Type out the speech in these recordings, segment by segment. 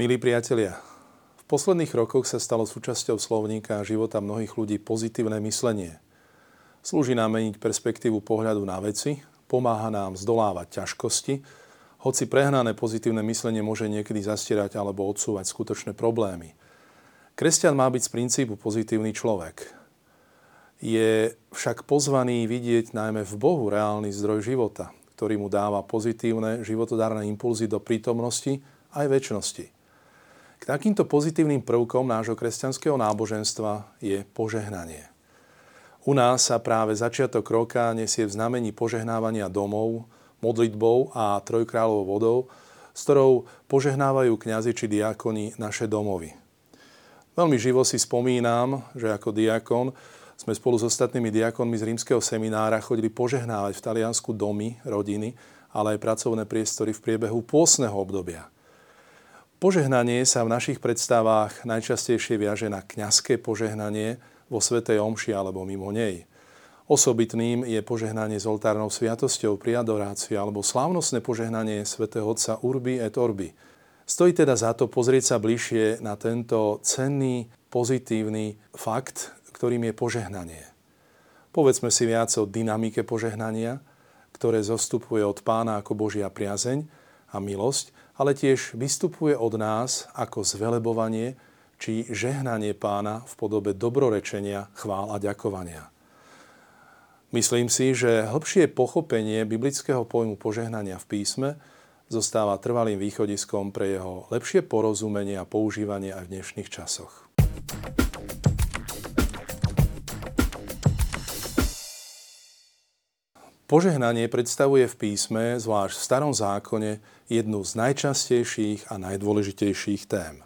Milí priatelia, v posledných rokoch sa stalo súčasťou slovníka a života mnohých ľudí pozitívne myslenie. Slúži nám meniť perspektívu pohľadu na veci, pomáha nám zdolávať ťažkosti, hoci prehnané pozitívne myslenie môže niekedy zastierať alebo odsúvať skutočné problémy. Kresťan má byť z princípu pozitívny človek. Je však pozvaný vidieť najmä v Bohu reálny zdroj života, ktorý mu dáva pozitívne životodárne impulzy do prítomnosti aj väčšnosti. K takýmto pozitívnym prvkom nášho kresťanského náboženstva je požehnanie. U nás sa práve začiatok roka nesie v znamení požehnávania domov, modlitbou a trojkráľovou vodou, s ktorou požehnávajú kňazi či diakoni naše domovy. Veľmi živo si spomínam, že ako diakon sme spolu s ostatnými diakonmi z rímskeho seminára chodili požehnávať v Taliansku domy, rodiny, ale aj pracovné priestory v priebehu pôsneho obdobia – Požehnanie sa v našich predstavách najčastejšie viaže na kňazské požehnanie vo Svetej Omši alebo mimo nej. Osobitným je požehnanie s oltárnou sviatosťou pri adorácii alebo slávnostné požehnanie svätého Otca Urbi et Orbi. Stojí teda za to pozrieť sa bližšie na tento cenný, pozitívny fakt, ktorým je požehnanie. Povedzme si viac o dynamike požehnania, ktoré zostupuje od pána ako Božia priazeň a milosť ale tiež vystupuje od nás ako zvelebovanie či žehnanie pána v podobe dobrorečenia, chvál a ďakovania. Myslím si, že hĺbšie pochopenie biblického pojmu požehnania v písme zostáva trvalým východiskom pre jeho lepšie porozumenie a používanie aj v dnešných časoch. Požehnanie predstavuje v písme, zvlášť v starom zákone, jednu z najčastejších a najdôležitejších tém.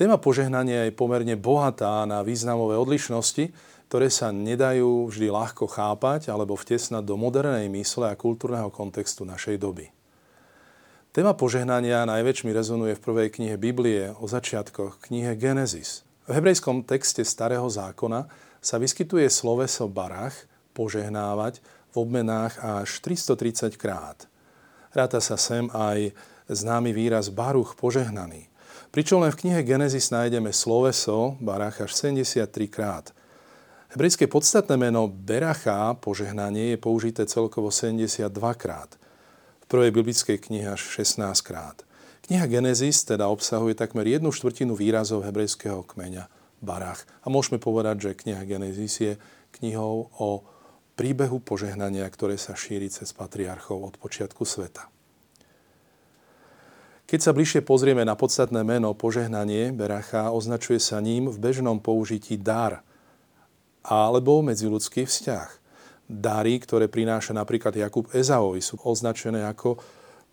Téma požehnania je pomerne bohatá na významové odlišnosti, ktoré sa nedajú vždy ľahko chápať alebo vtesnať do modernej mysle a kultúrneho kontextu našej doby. Téma požehnania najväčšmi rezonuje v prvej knihe Biblie o začiatkoch knihe Genesis. V hebrejskom texte Starého zákona sa vyskytuje sloveso barach, požehnávať v obmenách až 330 krát. Ráta sa sem aj známy výraz baruch požehnaný. Pričom len v knihe Genesis nájdeme sloveso barach až 73 krát. Hebrejské podstatné meno Beracha, požehnanie, je použité celkovo 72 krát. V prvej biblickej knihe až 16 krát. Kniha Genesis teda obsahuje takmer jednu štvrtinu výrazov hebrejského kmeňa Barach. A môžeme povedať, že kniha Genesis je knihou o príbehu požehnania, ktoré sa šíri cez patriarchov od počiatku sveta. Keď sa bližšie pozrieme na podstatné meno požehnanie, Beracha označuje sa ním v bežnom použití dar alebo medziludský vzťah. Dary, ktoré prináša napríklad Jakub Ezaovi, sú označené ako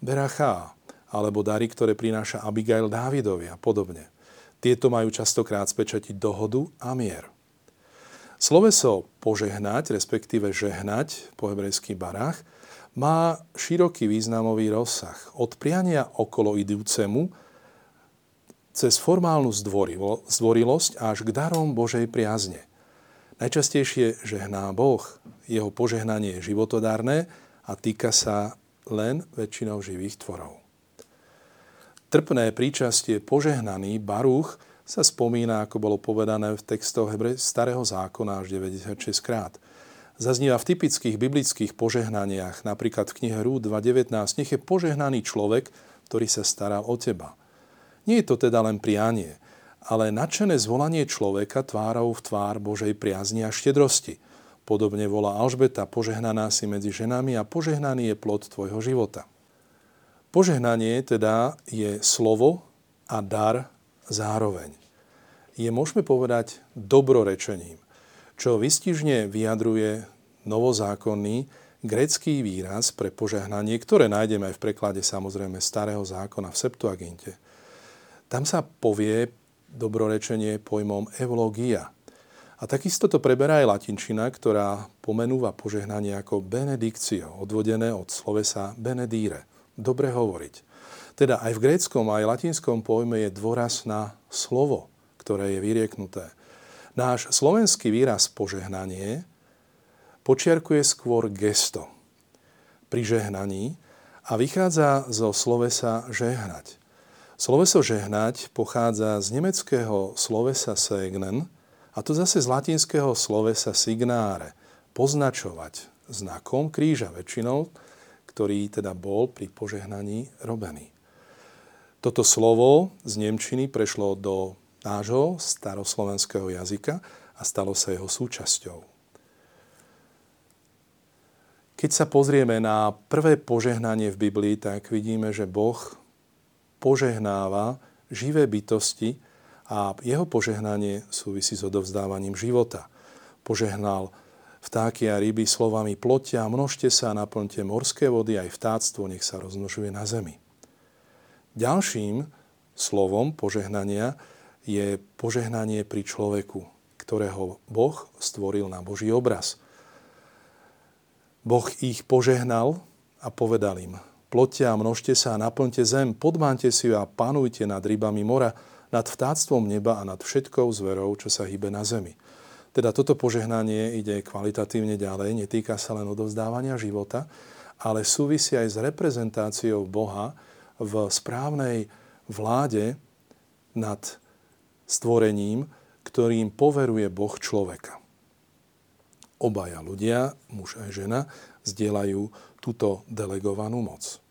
Beracha, alebo dary, ktoré prináša Abigail Dávidovi a podobne. Tieto majú častokrát spečatiť dohodu a mier. Sloveso požehnať, respektíve žehnať po hebrejský barách, má široký významový rozsah. Od priania okolo idúcemu cez formálnu zdvorilosť až k darom Božej priazne. Najčastejšie žehná Boh. Jeho požehnanie je životodárne a týka sa len väčšinou živých tvorov. Trpné príčastie požehnaný Baruch sa spomína, ako bolo povedané v textoch Starého zákona až 96 krát. Zazníva v typických biblických požehnaniach, napríklad v knihe Rúd 2.19, nech je požehnaný človek, ktorý sa stará o teba. Nie je to teda len prianie, ale nadšené zvolanie človeka tvárou v tvár Božej priazni a štedrosti. Podobne volá Alžbeta, požehnaná si medzi ženami a požehnaný je plod tvojho života. Požehnanie teda je slovo a dar zároveň. Je, môžeme povedať, dobrorečením, čo vystižne vyjadruje novozákonný grecký výraz pre požehnanie, ktoré nájdeme aj v preklade samozrejme starého zákona v Septuaginte. Tam sa povie dobrorečenie pojmom evlogia. A takisto to preberá aj latinčina, ktorá pomenúva požehnanie ako benedikcio, odvodené od slovesa benedíre, dobre hovoriť. Teda aj v gréckom, aj latinskom pojme je dôraz na slovo, ktoré je vyrieknuté. Náš slovenský výraz požehnanie počiarkuje skôr gesto pri žehnaní a vychádza zo slovesa žehnať. Sloveso žehnať pochádza z nemeckého slovesa segnen, a to zase z latinského slovesa signare, poznačovať znakom kríža väčšinou, ktorý teda bol pri požehnaní robený. Toto slovo z Nemčiny prešlo do nášho staroslovenského jazyka a stalo sa jeho súčasťou. Keď sa pozrieme na prvé požehnanie v Biblii, tak vidíme, že Boh požehnáva živé bytosti a jeho požehnanie súvisí s odovzdávaním života. Požehnal vtáky a ryby slovami plotia, množte sa, naplňte morské vody, aj vtáctvo nech sa rozmnožuje na zemi. Ďalším slovom požehnania je požehnanie pri človeku, ktorého Boh stvoril na Boží obraz. Boh ich požehnal a povedal im, Ploďte a množte sa a naplňte zem, podmánte si ju a panujte nad rybami mora, nad vtáctvom neba a nad všetkou zverou, čo sa hýbe na zemi. Teda toto požehnanie ide kvalitatívne ďalej, netýka sa len odovzdávania života, ale súvisí aj s reprezentáciou Boha v správnej vláde nad stvorením, ktorým poveruje Boh človeka. Obaja ľudia, muž a žena, zdieľajú túto delegovanú moc.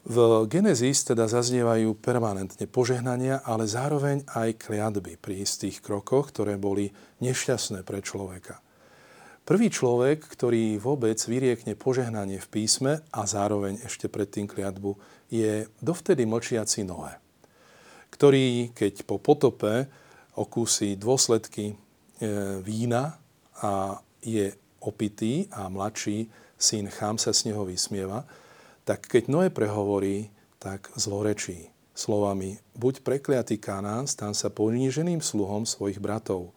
V Genesis teda zaznievajú permanentne požehnania, ale zároveň aj kliatby pri istých krokoch, ktoré boli nešťastné pre človeka. Prvý človek, ktorý vôbec vyriekne požehnanie v písme a zároveň ešte predtým kliatbu, je dovtedy mlčiaci Noé, ktorý, keď po potope okúsi dôsledky e, vína a je opitý a mladší syn Chám sa z neho vysmieva, tak keď Noé prehovorí, tak zlorečí slovami buď prekliatý Kanán, stan sa poníženým sluhom svojich bratov.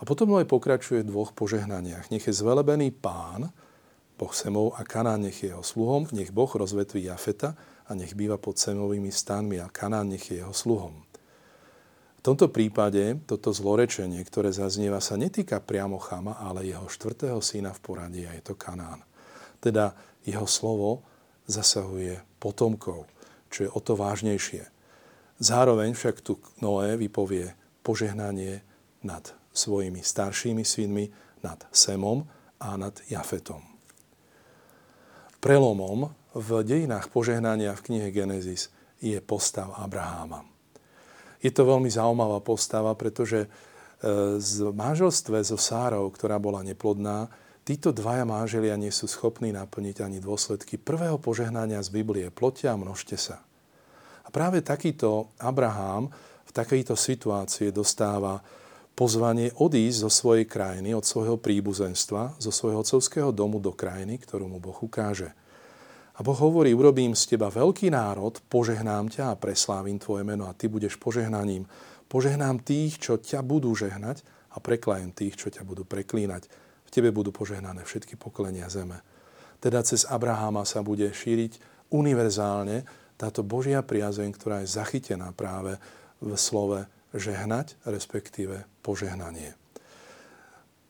A potom Noé pokračuje v dvoch požehnaniach. Nech je zvelebený pán, Boh Semov a Kanán nech je jeho sluhom, nech Boh rozvetví Jafeta a nech býva pod Semovými stanmi a Kanán nech je jeho sluhom. V tomto prípade toto zlorečenie, ktoré zaznieva, sa netýka priamo Chama, ale jeho štvrtého syna v poradí a je to Kanán. Teda jeho slovo zasahuje potomkov, čo je o to vážnejšie. Zároveň však tu Noé vypovie požehnanie nad svojimi staršími synmi, nad Semom a nad Jafetom. Prelomom v dejinách požehnania v knihe Genesis je postav Abraháma. Je to veľmi zaujímavá postava, pretože e, z manželstve so Sárou, ktorá bola neplodná, Títo dvaja máželia nie sú schopní naplniť ani dôsledky prvého požehnania z Biblie. Plotia a množte sa. A práve takýto Abraham v takejto situácii dostáva pozvanie odísť zo svojej krajiny, od svojho príbuzenstva, zo svojho otcovského domu do krajiny, ktorú mu Boh ukáže. A Boh hovorí, urobím z teba veľký národ, požehnám ťa a preslávim tvoje meno a ty budeš požehnaním. Požehnám tých, čo ťa budú žehnať a preklajem tých, čo ťa budú preklínať tebe budú požehnané všetky pokolenia zeme. Teda cez Abraháma sa bude šíriť univerzálne táto Božia priazeň, ktorá je zachytená práve v slove žehnať, respektíve požehnanie.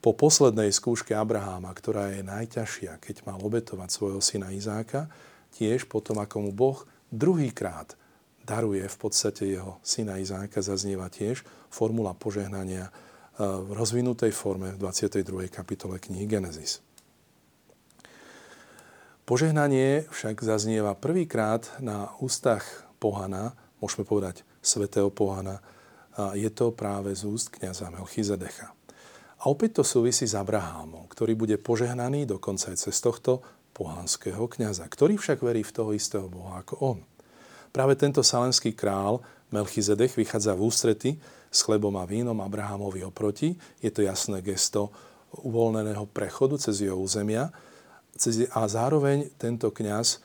Po poslednej skúške Abraháma, ktorá je najťažšia, keď mal obetovať svojho syna Izáka, tiež potom, ako mu Boh druhýkrát daruje v podstate jeho syna Izáka, zaznieva tiež formula požehnania v rozvinutej forme v 22. kapitole knihy Genesis. Požehnanie však zaznieva prvýkrát na ústach pohana, môžeme povedať svetého pohana, a je to práve z úst kniaza Melchizedecha. A opäť to súvisí s Abrahámom, ktorý bude požehnaný dokonca aj cez tohto pohanského kniaza, ktorý však verí v toho istého Boha ako on. Práve tento salenský král Melchizedech vychádza v ústrety s chlebom a vínom Abrahamovi oproti. Je to jasné gesto uvoľneného prechodu cez jeho územia a zároveň tento kňaz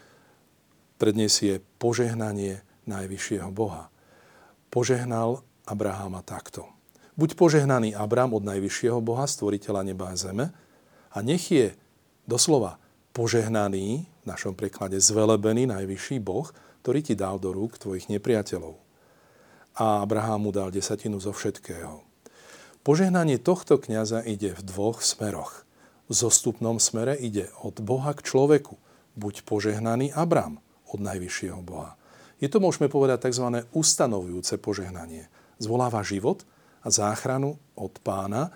predniesie požehnanie najvyššieho Boha. Požehnal Abrahama takto. Buď požehnaný Abraham od najvyššieho Boha, stvoriteľa neba a zeme, a nech je doslova požehnaný, v našom preklade zvelebený najvyšší Boh, ktorý ti dal do rúk tvojich nepriateľov a Abraham mu dal desatinu zo všetkého. Požehnanie tohto kniaza ide v dvoch smeroch. V zostupnom smere ide od Boha k človeku. Buď požehnaný Abram od najvyššieho Boha. Je to, môžeme povedať, tzv. ustanovujúce požehnanie. Zvoláva život a záchranu od pána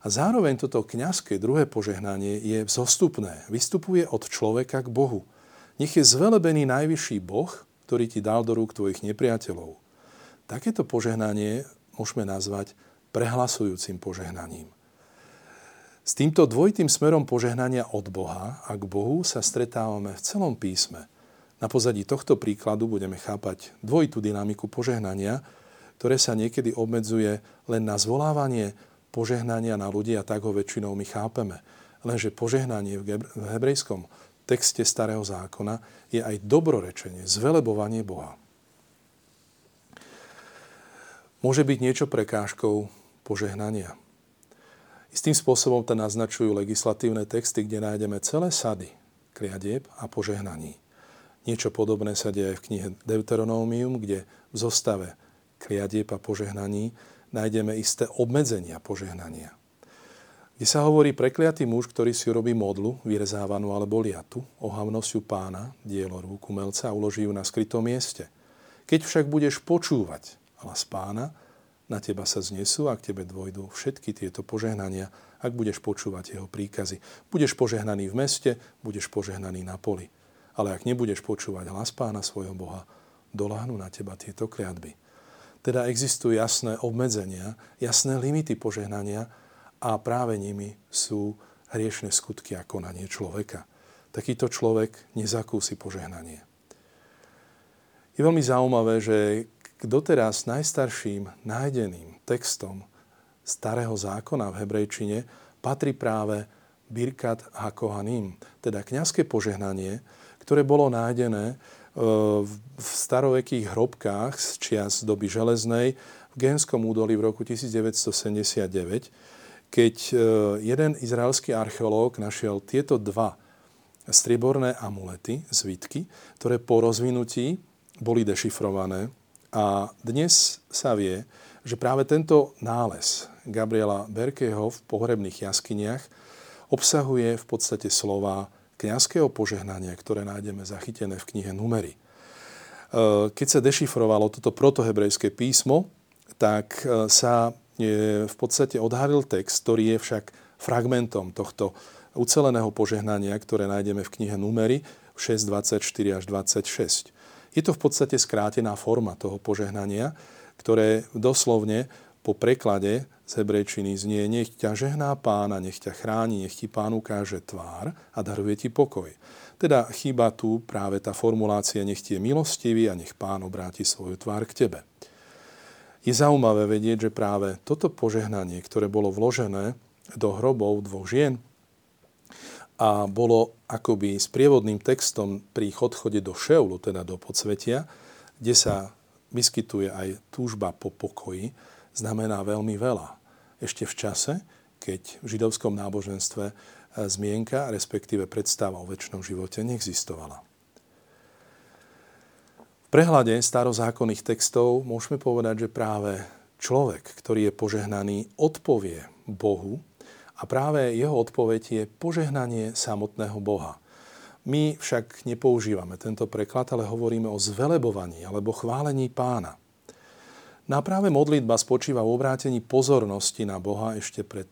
a zároveň toto kňazské druhé požehnanie je vzostupné. Vystupuje od človeka k Bohu. Nech je zvelebený najvyšší Boh, ktorý ti dal do rúk tvojich nepriateľov. Takéto požehnanie môžeme nazvať prehlasujúcim požehnaním. S týmto dvojitým smerom požehnania od Boha a k Bohu sa stretávame v celom písme. Na pozadí tohto príkladu budeme chápať dvojitú dynamiku požehnania, ktoré sa niekedy obmedzuje len na zvolávanie požehnania na ľudí a tak ho väčšinou my chápeme. Lenže požehnanie v hebrejskom texte Starého zákona je aj dobrorečenie, zvelebovanie Boha. Môže byť niečo prekážkou požehnania. Istým spôsobom to naznačujú legislatívne texty, kde nájdeme celé sady kliadieb a požehnaní. Niečo podobné sa deje v knihe Deuteronómium, kde v zostave kliadieb a požehnaní nájdeme isté obmedzenia požehnania. Kde sa hovorí prekliatý muž, ktorý si robí modlu, vyrezávanú alebo liatu, ohavnosťu pána, dielo rúk umelca a uloží ju na skrytom mieste. Keď však budeš počúvať hlas pána, na teba sa znesú a k tebe dvojdu všetky tieto požehnania, ak budeš počúvať jeho príkazy. Budeš požehnaný v meste, budeš požehnaný na poli. Ale ak nebudeš počúvať hlas pána svojho Boha, doláhnu na teba tieto kliatby. Teda existujú jasné obmedzenia, jasné limity požehnania a práve nimi sú hriešne skutky a konanie človeka. Takýto človek nezakúsi požehnanie. Je veľmi zaujímavé, že k doteraz najstarším nájdeným textom starého zákona v hebrejčine patrí práve Birkat Hakohanim, teda kňazské požehnanie, ktoré bolo nájdené v starovekých hrobkách z čias doby železnej v Génskom údolí v roku 1979, keď e, jeden izraelský archeológ našiel tieto dva strieborné amulety, zvitky, ktoré po rozvinutí boli dešifrované a dnes sa vie, že práve tento nález Gabriela Berkeho v pohrebných jaskyniach obsahuje v podstate slova kňazského požehnania, ktoré nájdeme zachytené v knihe Numery. E, keď sa dešifrovalo toto protohebrejské písmo, tak e, sa v podstate odhalil text, ktorý je však fragmentom tohto uceleného požehnania, ktoré nájdeme v knihe Numery 6.24 až 26. Je to v podstate skrátená forma toho požehnania, ktoré doslovne po preklade z hebrejčiny znie nech ťa žehná pána, nech ťa chráni, nech ti pán ukáže tvár a daruje ti pokoj. Teda chýba tu práve tá formulácia nech ti je milostivý a nech pán obráti svoju tvár k tebe. Je zaujímavé vedieť, že práve toto požehnanie, ktoré bolo vložené do hrobov dvoch žien, a bolo akoby sprievodným textom pri odchode do Šeulu, teda do podsvetia, kde sa vyskytuje aj túžba po pokoji, znamená veľmi veľa. Ešte v čase, keď v židovskom náboženstve e, zmienka, respektíve predstava o väčšnom živote neexistovala. V prehľade starozákonných textov môžeme povedať, že práve človek, ktorý je požehnaný, odpovie Bohu a práve jeho odpoveď je požehnanie samotného Boha. My však nepoužívame tento preklad, ale hovoríme o zvelebovaní alebo chválení pána. No a práve modlitba spočíva v obrátení pozornosti na Boha ešte pred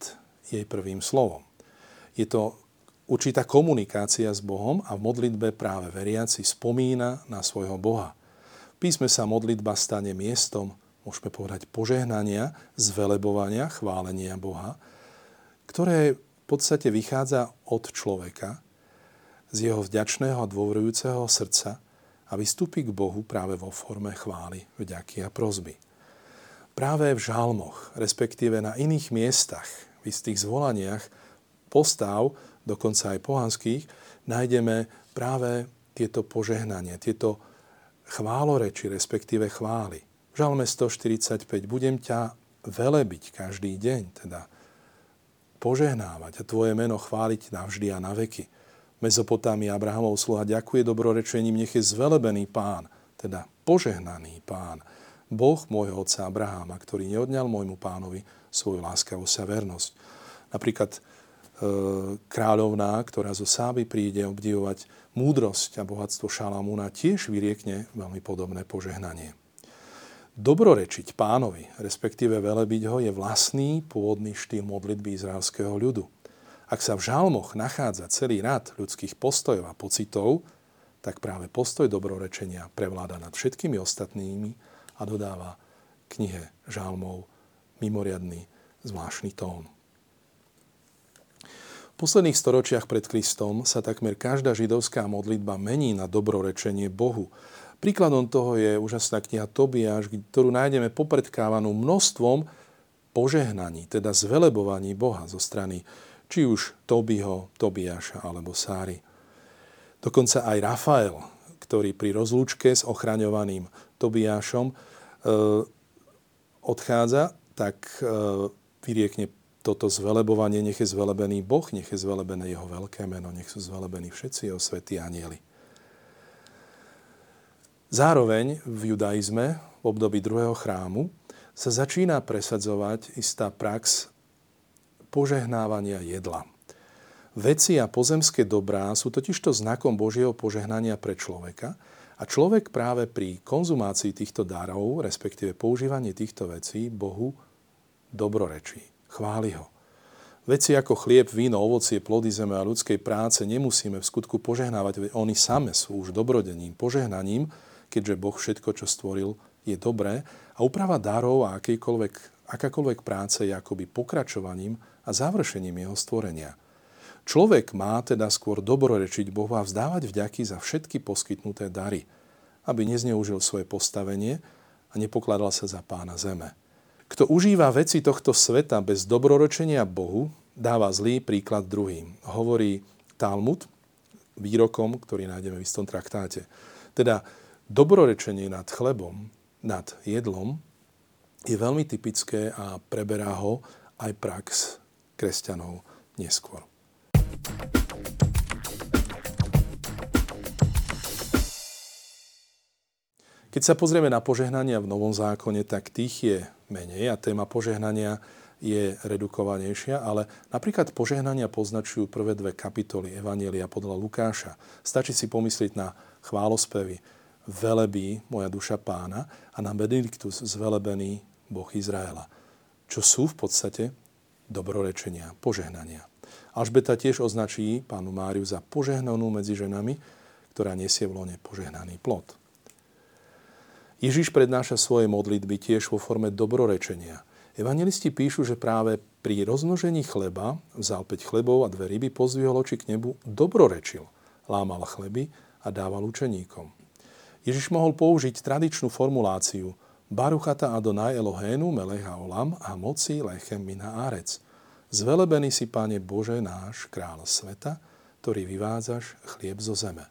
jej prvým slovom. Je to určitá komunikácia s Bohom a v modlitbe práve veriaci spomína na svojho Boha. V písme sa modlitba stane miestom, môžeme povedať, požehnania, zvelebovania, chválenia Boha, ktoré v podstate vychádza od človeka, z jeho vďačného a dôverujúceho srdca a vystúpi k Bohu práve vo forme chvály, vďaky a prozby. Práve v žalmoch, respektíve na iných miestach, v istých zvolaniach postav, dokonca aj pohanských, nájdeme práve tieto požehnanie, tieto chváloreči, respektíve chvály. V žalme 145 budem ťa velebiť každý deň, teda požehnávať a Tvoje meno chváliť navždy a na veky. V Mezopotámii Abrahamov sluha ďakuje dobrorečením, nech je zvelebený pán, teda požehnaný pán, Boh môjho otca Abraháma, ktorý neodňal môjmu pánovi svoju láskavosť a vernosť. Napríklad kráľovná, ktorá zo Sáby príde obdivovať múdrosť a bohatstvo Šalamúna, tiež vyriekne veľmi podobné požehnanie. Dobrorečiť pánovi, respektíve velebiť ho, je vlastný pôvodný štýl modlitby izraelského ľudu. Ak sa v žalmoch nachádza celý rad ľudských postojov a pocitov, tak práve postoj dobrorečenia prevláda nad všetkými ostatnými a dodáva knihe žalmov mimoriadný zvláštny tón. V posledných storočiach pred Kristom sa takmer každá židovská modlitba mení na dobrorečenie Bohu. Príkladom toho je úžasná kniha Tobiáš, ktorú nájdeme popredkávanú množstvom požehnaní, teda zvelebovaní Boha zo strany či už Tobiho, Tobiáša alebo Sáry. Dokonca aj Rafael, ktorý pri rozlúčke s ochraňovaným Tobiášom e, odchádza, tak e, vyriekne toto zvelebovanie, nech je zvelebený Boh, nech je zvelebené jeho veľké meno, nech sú zvelebení všetci jeho svätí anieli. Zároveň v judaizme v období druhého chrámu sa začína presadzovať istá prax požehnávania jedla. Veci a pozemské dobrá sú totižto znakom Božieho požehnania pre človeka a človek práve pri konzumácii týchto darov, respektíve používaní týchto vecí, Bohu dobrorečí chváli ho. Veci ako chlieb, víno, ovocie, plody zeme a ľudskej práce nemusíme v skutku požehnávať, veď oni same sú už dobrodením, požehnaním, keďže Boh všetko, čo stvoril, je dobré a úprava darov a akákoľvek práce je akoby pokračovaním a završením jeho stvorenia. Človek má teda skôr dobrorečiť Bohu a vzdávať vďaky za všetky poskytnuté dary, aby nezneužil svoje postavenie a nepokladal sa za pána zeme. Kto užíva veci tohto sveta bez dobroročenia Bohu, dáva zlý príklad druhým. Hovorí Talmud výrokom, ktorý nájdeme v istom traktáte. Teda dobrorečenie nad chlebom, nad jedlom je veľmi typické a preberá ho aj prax kresťanov neskôr. Keď sa pozrieme na požehnania v Novom zákone, tak tých je menej a téma požehnania je redukovanejšia, ale napríklad požehnania poznačujú prvé dve kapitoly Evanielia podľa Lukáša. Stačí si pomyslieť na chválospevy Velebí, moja duša pána a na Benediktus zvelebený Boh Izraela, čo sú v podstate dobrorečenia, požehnania. Alžbeta tiež označí pánu Máriu za požehnanú medzi ženami, ktorá nesie v lone požehnaný plod. Ježiš prednáša svoje modlitby tiež vo forme dobrorečenia. Evangelisti píšu, že práve pri rozmnožení chleba vzal 5 chlebov a dve ryby, pozdvihol oči k nebu, dobrorečil, lámal chleby a dával učeníkom. Ježiš mohol použiť tradičnú formuláciu Baruchata Adonai Elohénu Melecha Olam a moci Lechem Mina Arec. Zvelebený si, Pane Bože, náš král sveta, ktorý vyvádzaš chlieb zo zeme.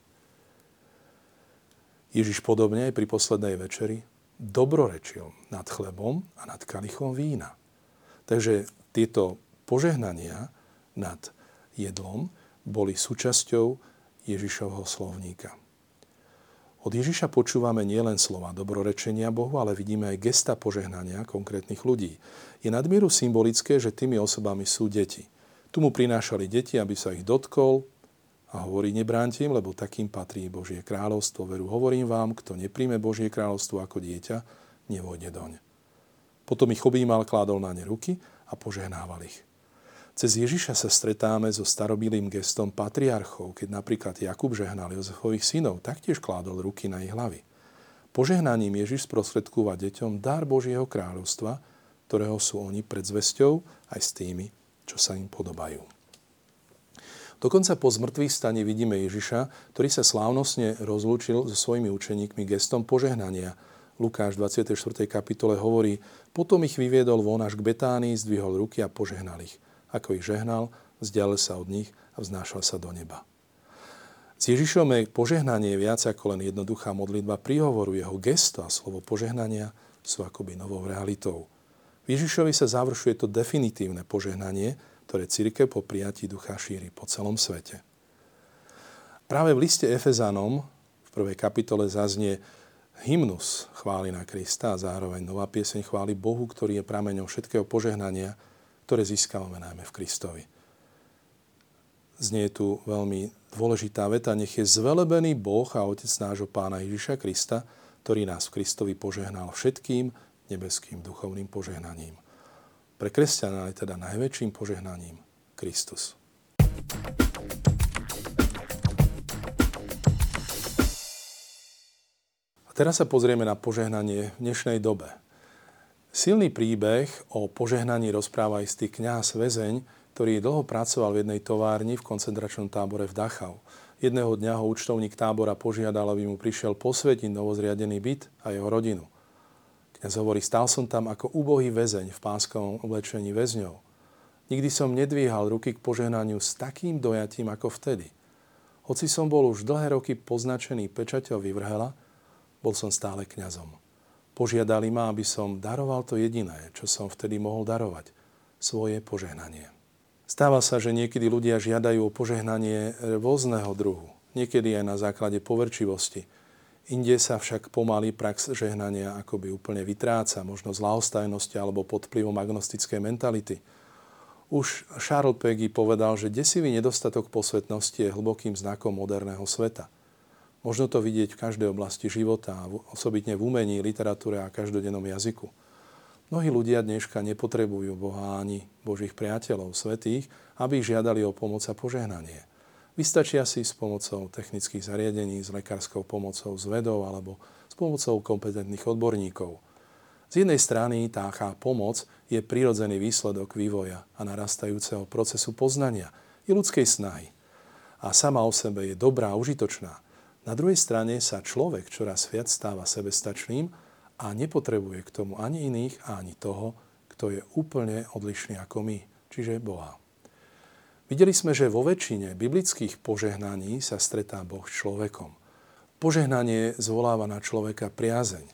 Ježiš podobne aj pri poslednej večeri dobrorečil nad chlebom a nad kalichom vína. Takže tieto požehnania nad jedlom boli súčasťou Ježišovho slovníka. Od Ježiša počúvame nielen slova dobrorečenia Bohu, ale vidíme aj gesta požehnania konkrétnych ľudí. Je nadmieru symbolické, že tými osobami sú deti. Tu mu prinášali deti, aby sa ich dotkol, a hovorí, nebránte im, lebo takým patrí Božie kráľovstvo. Veru, hovorím vám, kto nepríjme Božie kráľovstvo ako dieťa, nevojde doň. Potom ich objímal, kládol na ne ruky a požehnával ich. Cez Ježiša sa stretáme so starobilým gestom patriarchov, keď napríklad Jakub žehnal Jozefových synov, taktiež kládol ruky na ich hlavy. Požehnaním Ježiš sprostredkúva deťom dar Božieho kráľovstva, ktorého sú oni predzvesťou aj s tými, čo sa im podobajú. Dokonca po zmrtvých stane vidíme Ježiša, ktorý sa slávnostne rozlúčil so svojimi učeníkmi gestom požehnania. Lukáš 24. kapitole hovorí, potom ich vyviedol von až k Betánii, zdvihol ruky a požehnal ich. Ako ich žehnal, vzdialil sa od nich a vznášal sa do neba. S Ježišom je požehnanie viac ako len jednoduchá modlitba príhovoru. Jeho gesto a slovo požehnania sú akoby novou realitou. V Ježišovi sa završuje to definitívne požehnanie, ktoré církev po prijatí ducha šíri po celom svete. Práve v liste Efezanom v prvej kapitole zaznie hymnus chváli na Krista a zároveň nová pieseň chváli Bohu, ktorý je prameňom všetkého požehnania, ktoré získavame najmä v Kristovi. Znie tu veľmi dôležitá veta, nech je zvelebený Boh a Otec nášho Pána Ježiša Krista, ktorý nás v Kristovi požehnal všetkým nebeským duchovným požehnaním. Pre kresťana je teda najväčším požehnaním Kristus. A teraz sa pozrieme na požehnanie v dnešnej dobe. Silný príbeh o požehnaní rozpráva istý kňaz väzeň, ktorý dlho pracoval v jednej továrni v koncentračnom tábore v Dachau. Jedného dňa ho účtovník tábora požiadal, aby mu prišiel posvetiť novozriadený byt a jeho rodinu. Kňaz hovorí, stál som tam ako ubohý väzeň v páskovom oblečení väzňov. Nikdy som nedvíhal ruky k požehnaniu s takým dojatím ako vtedy. Hoci som bol už dlhé roky poznačený pečaťou vyvrhela, bol som stále kňazom. Požiadali ma, aby som daroval to jediné, čo som vtedy mohol darovať, svoje požehnanie. Stáva sa, že niekedy ľudia žiadajú o požehnanie rôzneho druhu, niekedy aj na základe poverčivosti. Inde sa však pomaly prax žehnania akoby úplne vytráca, možno z lahostajnosti alebo pod vplyvom agnostickej mentality. Už Charles Peggy povedal, že desivý nedostatok posvetnosti je hlbokým znakom moderného sveta. Možno to vidieť v každej oblasti života, osobitne v umení, literatúre a každodennom jazyku. Mnohí ľudia dneška nepotrebujú Boha ani Božích priateľov, svetých, aby ich žiadali o pomoc a požehnanie. Vystačia si s pomocou technických zariadení, s lekárskou pomocou, s vedou alebo s pomocou kompetentných odborníkov. Z jednej strany táchá pomoc je prirodzený výsledok vývoja a narastajúceho procesu poznania i ľudskej snahy. A sama o sebe je dobrá a užitočná. Na druhej strane sa človek čoraz viac stáva sebestačným a nepotrebuje k tomu ani iných, ani toho, kto je úplne odlišný ako my, čiže Boha. Videli sme, že vo väčšine biblických požehnaní sa stretá Boh s človekom. Požehnanie zvoláva na človeka priazeň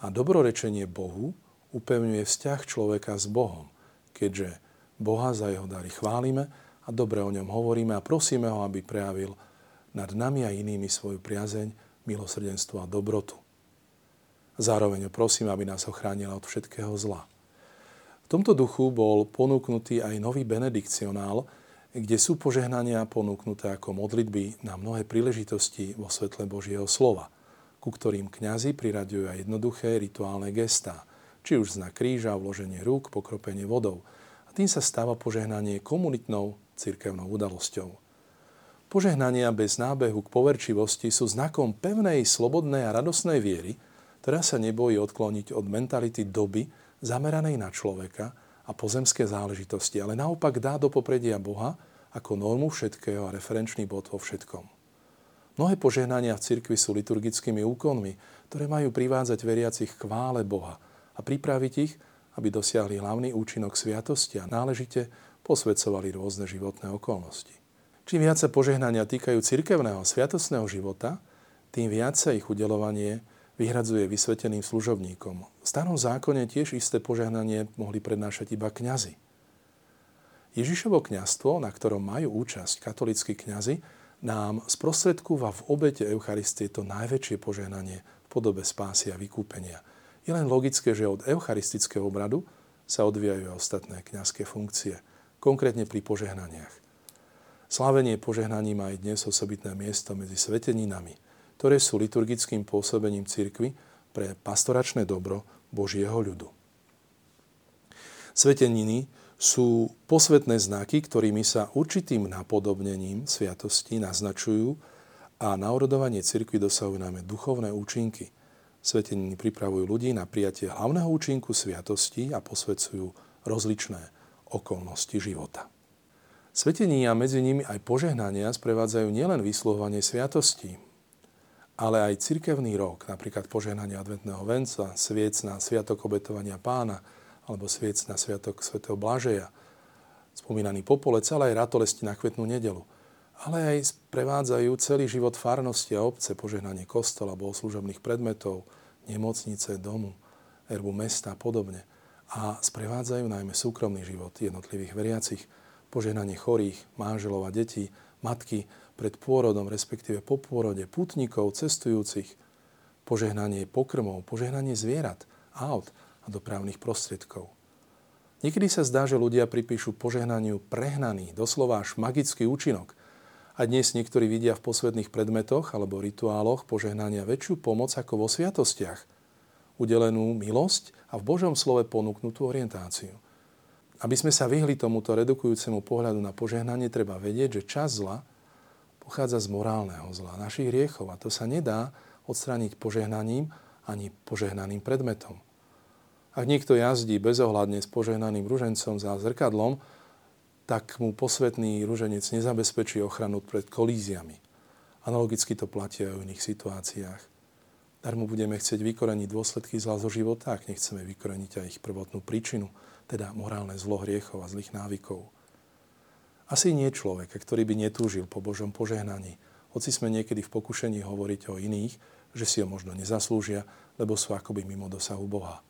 a dobrorečenie Bohu upevňuje vzťah človeka s Bohom, keďže Boha za jeho dary chválime a dobre o ňom hovoríme a prosíme ho, aby prejavil nad nami a inými svoju priazeň, milosrdenstvo a dobrotu. Zároveň prosím, aby nás ochránila od všetkého zla. V tomto duchu bol ponúknutý aj nový benedikcionál, kde sú požehnania ponúknuté ako modlitby na mnohé príležitosti vo svetle Božieho slova, ku ktorým kňazi priraďujú aj jednoduché rituálne gestá, či už znak kríža, vloženie rúk, pokropenie vodou. A tým sa stáva požehnanie komunitnou cirkevnou udalosťou. Požehnania bez nábehu k poverčivosti sú znakom pevnej, slobodnej a radosnej viery, ktorá sa nebojí odkloniť od mentality doby zameranej na človeka a pozemské záležitosti, ale naopak dá do popredia Boha ako normu všetkého a referenčný bod vo všetkom. Mnohé požehnania v cirkvi sú liturgickými úkonmi, ktoré majú privádzať veriacich chvále Boha a pripraviť ich, aby dosiahli hlavný účinok sviatosti a náležite posvedcovali rôzne životné okolnosti. Čím viac sa požehnania týkajú cirkevného sviatostného života, tým viac sa ich udelovanie vyhradzuje vysveteným služobníkom. V starom zákone tiež isté požehnanie mohli prednášať iba kňazi. Ježišovo kňastvo, na ktorom majú účasť katolícky kňazi, nám sprostredkúva v obete Eucharistie to najväčšie požehnanie v podobe spásy a vykúpenia. Je len logické, že od eucharistického obradu sa odvíjajú ostatné kňazské funkcie, konkrétne pri požehnaniach. Slávenie požehnaní má aj dnes osobitné miesto medzi sveteninami – ktoré sú liturgickým pôsobením cirkvy pre pastoračné dobro Božieho ľudu. Sveteniny sú posvetné znaky, ktorými sa určitým napodobnením sviatosti naznačujú a na orodovanie cirkvi dosahujú najmä duchovné účinky. Sveteniny pripravujú ľudí na prijatie hlavného účinku sviatosti a posvedcujú rozličné okolnosti života. Svetení a medzi nimi aj požehnania sprevádzajú nielen vyslovovanie sviatostí, ale aj cirkevný rok, napríklad požehnanie adventného venca, sviec na Sviatok obetovania pána alebo sviec na Sviatok svätého Blažeja, spomínaný popolec, ale aj ratolesti na kvetnú nedelu. Ale aj prevádzajú celý život farnosti a obce, požehnanie kostola, služobných predmetov, nemocnice, domu, erbu mesta a podobne. A sprevádzajú najmä súkromný život jednotlivých veriacich, požehnanie chorých, manželov a detí, matky, pred pôrodom, respektíve po pôrode, putníkov, cestujúcich, požehnanie pokrmov, požehnanie zvierat, aut a dopravných prostriedkov. Niekedy sa zdá, že ľudia pripíšu požehnaniu prehnaný, doslova až magický účinok A dnes niektorí vidia v posvetných predmetoch alebo rituáloch požehnania väčšiu pomoc ako vo sviatostiach. Udelenú milosť a v Božom slove ponúknutú orientáciu. Aby sme sa vyhli tomuto redukujúcemu pohľadu na požehnanie, treba vedieť, že čas zla pochádza z morálneho zla, našich hriechov. A to sa nedá odstrániť požehnaním ani požehnaným predmetom. Ak niekto jazdí bezohľadne s požehnaným ružencom za zrkadlom, tak mu posvetný ruženec nezabezpečí ochranu pred kolíziami. Analogicky to platí aj v iných situáciách. Dar mu budeme chcieť vykoreniť dôsledky zla zo života, ak nechceme vykoreniť aj ich prvotnú príčinu, teda morálne zlo hriechov a zlých návykov. Asi nie človek, ktorý by netúžil po Božom požehnaní, hoci sme niekedy v pokušení hovoriť o iných, že si ho možno nezaslúžia, lebo sú akoby mimo dosahu Boha.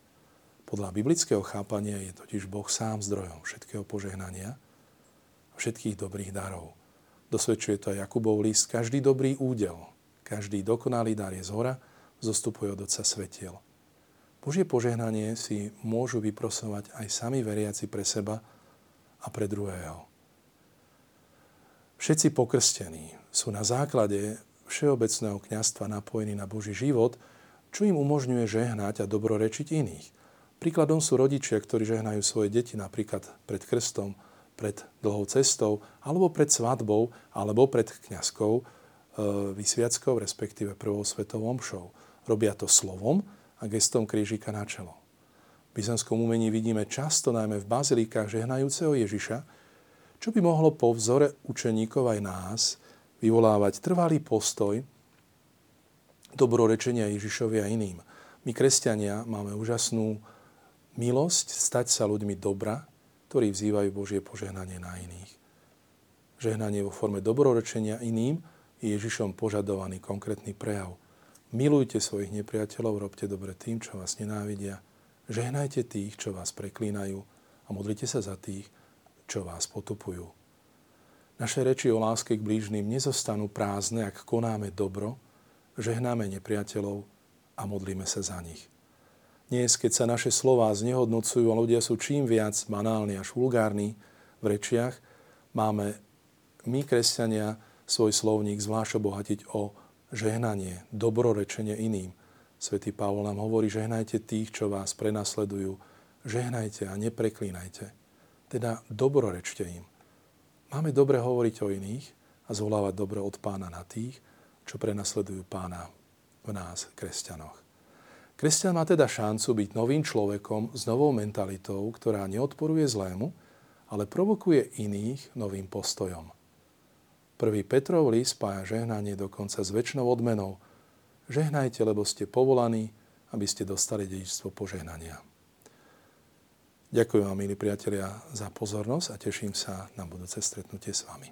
Podľa biblického chápania je totiž Boh sám zdrojom všetkého požehnania všetkých dobrých darov. Dosvedčuje to aj Jakubov list. Každý dobrý údel, každý dokonalý dar je z hora, zostupuje od Otca svetiel. Božie požehnanie si môžu vyprosovať aj sami veriaci pre seba a pre druhého. Všetci pokrstení sú na základe všeobecného kňastva napojení na Boží život, čo im umožňuje žehnať a dobrorečiť iných. Príkladom sú rodičia, ktorí žehnajú svoje deti napríklad pred krstom, pred dlhou cestou, alebo pred svadbou, alebo pred kňazkou, e, vysviackou, respektíve prvou svetovou omšou. Robia to slovom a gestom krížika na čelo. V byzantskom umení vidíme často, najmä v bazilíkach žehnajúceho Ježiša, čo by mohlo po vzore učeníkov aj nás vyvolávať trvalý postoj dobrorečenia Ježišovi a iným. My, kresťania, máme úžasnú milosť stať sa ľuďmi dobra, ktorí vzývajú Božie požehnanie na iných. Žehnanie vo forme dobrorečenia iným je Ježišom požadovaný konkrétny prejav. Milujte svojich nepriateľov, robte dobre tým, čo vás nenávidia. Žehnajte tých, čo vás preklínajú a modlite sa za tých, čo vás potupujú. Naše reči o láske k blížnym nezostanú prázdne, ak konáme dobro, žehnáme nepriateľov a modlíme sa za nich. Dnes, keď sa naše slová znehodnocujú a ľudia sú čím viac banálni až vulgárni v rečiach, máme my, kresťania, svoj slovník zvlášť obohatiť o žehnanie, dobrorečenie iným. Svetý Pavol nám hovorí, žehnajte tých, čo vás prenasledujú, žehnajte a nepreklínajte. Teda dobrorečte im. Máme dobre hovoriť o iných a zvolávať dobre od pána na tých, čo prenasledujú pána v nás, kresťanoch. Kresťan má teda šancu byť novým človekom s novou mentalitou, ktorá neodporuje zlému, ale provokuje iných novým postojom. Prvý Petrov list spája žehnanie dokonca s väčšnou odmenou. Žehnajte, lebo ste povolaní, aby ste dostali dedičstvo požehnania. Ďakujem vám, milí priatelia, za pozornosť a teším sa na budúce stretnutie s vami.